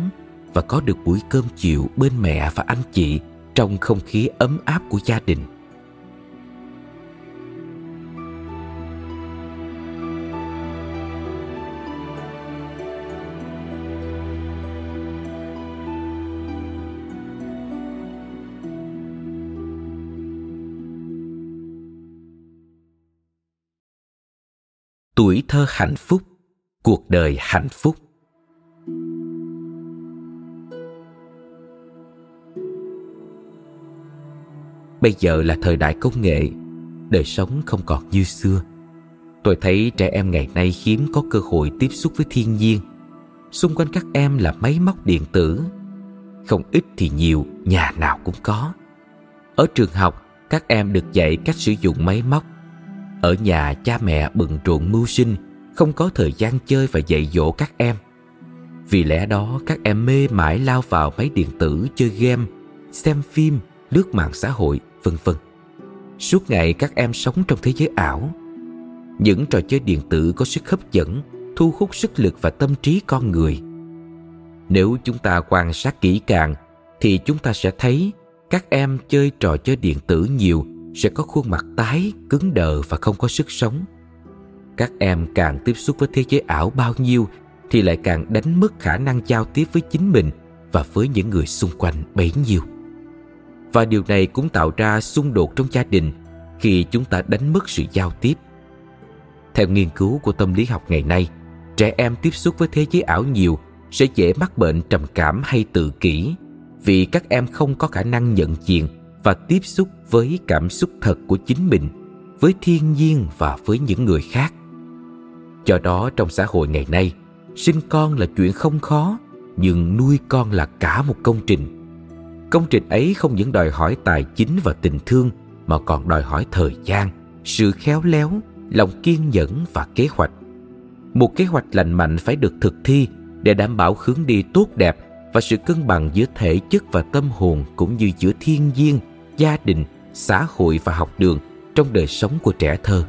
[SPEAKER 1] và có được buổi cơm chiều bên mẹ và anh chị trong không khí ấm áp của gia đình. tuổi thơ hạnh phúc, cuộc đời hạnh phúc bây giờ là thời đại công nghệ đời sống không còn như xưa. Tôi thấy trẻ em ngày nay hiếm có cơ hội tiếp xúc với thiên nhiên. Xung quanh các em là máy móc điện tử. Không ít thì nhiều nhà nào cũng có. Ở trường học các em được dạy cách sử dụng máy móc. Ở nhà cha mẹ bận rộn mưu sinh, không có thời gian chơi và dạy dỗ các em. Vì lẽ đó các em mê mải lao vào máy điện tử chơi game, xem phim, lướt mạng xã hội, vân vân. Suốt ngày các em sống trong thế giới ảo. Những trò chơi điện tử có sức hấp dẫn, thu hút sức lực và tâm trí con người. Nếu chúng ta quan sát kỹ càng thì chúng ta sẽ thấy các em chơi trò chơi điện tử nhiều sẽ có khuôn mặt tái, cứng đờ và không có sức sống. Các em càng tiếp xúc với thế giới ảo bao nhiêu thì lại càng đánh mất khả năng giao tiếp với chính mình và với những người xung quanh bấy nhiêu. Và điều này cũng tạo ra xung đột trong gia đình khi chúng ta đánh mất sự giao tiếp. Theo nghiên cứu của tâm lý học ngày nay, trẻ em tiếp xúc với thế giới ảo nhiều sẽ dễ mắc bệnh trầm cảm hay tự kỷ vì các em không có khả năng nhận diện và tiếp xúc với cảm xúc thật của chính mình với thiên nhiên và với những người khác do đó trong xã hội ngày nay sinh con là chuyện không khó nhưng nuôi con là cả một công trình công trình ấy không những đòi hỏi tài chính và tình thương, mà còn đòi hỏi thời gian, sự khéo léo, lòng kiên nhẫn và kế hoạch. Một kế hoạch lành mạnh phải được thực thi để đảm bảo hướng đi tốt đẹp và sự cân bằng giữa thể chất và tâm hồn cũng như giữa thiên nhiên, gia đình, xã hội và học đường trong đời sống của trẻ thơ.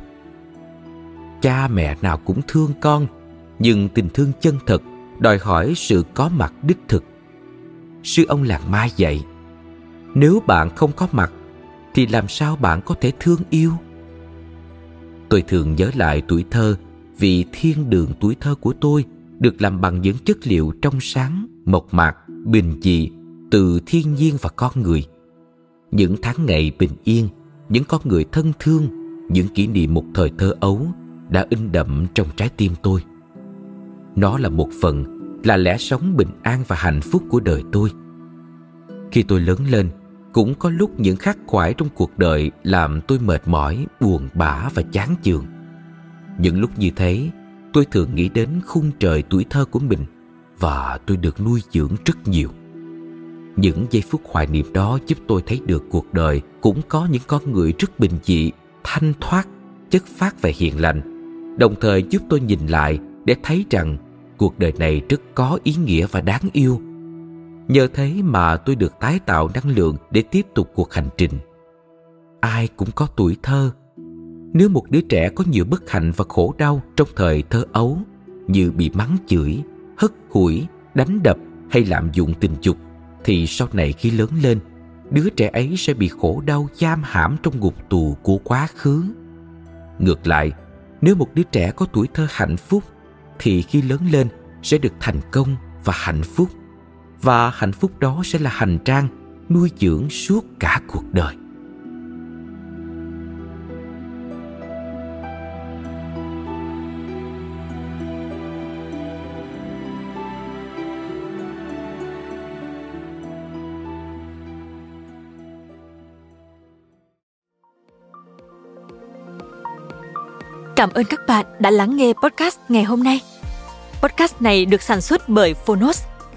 [SPEAKER 1] Cha mẹ nào cũng thương con, nhưng tình thương chân thật đòi hỏi sự có mặt đích thực. Sư ông làng mai dạy nếu bạn không có mặt, thì làm sao bạn có thể thương yêu? Tôi thường nhớ lại tuổi thơ, vì thiên đường tuổi thơ của tôi được làm bằng những chất liệu trong sáng, mộc mạc, bình dị từ thiên nhiên và con người. Những tháng ngày bình yên, những con người thân thương, những kỷ niệm một thời thơ ấu đã in đậm trong trái tim tôi. Nó là một phần là lẽ sống bình an và hạnh phúc của đời tôi. Khi tôi lớn lên cũng có lúc những khắc khoải trong cuộc đời làm tôi mệt mỏi buồn bã và chán chường những lúc như thế tôi thường nghĩ đến khung trời tuổi thơ của mình và tôi được nuôi dưỡng rất nhiều những giây phút hoài niệm đó giúp tôi thấy được cuộc đời cũng có những con người rất bình dị, thanh thoát, chất phát và hiền lành. đồng thời giúp tôi nhìn lại để thấy rằng cuộc đời này rất có ý nghĩa và đáng yêu nhờ thế mà tôi được tái tạo năng lượng để tiếp tục cuộc hành trình. Ai cũng có tuổi thơ. Nếu một đứa trẻ có nhiều bất hạnh và khổ đau trong thời thơ ấu như bị mắng chửi, hất hủi, đánh đập hay lạm dụng tình dục, thì sau này khi lớn lên, đứa trẻ ấy sẽ bị khổ đau giam hãm trong ngục tù của quá khứ. Ngược lại, nếu một đứa trẻ có tuổi thơ hạnh phúc, thì khi lớn lên sẽ được thành công và hạnh phúc và hạnh phúc đó sẽ là hành trang nuôi dưỡng suốt cả cuộc đời
[SPEAKER 2] Cảm ơn các bạn đã lắng nghe podcast ngày hôm nay. Podcast này được sản xuất bởi Phonos,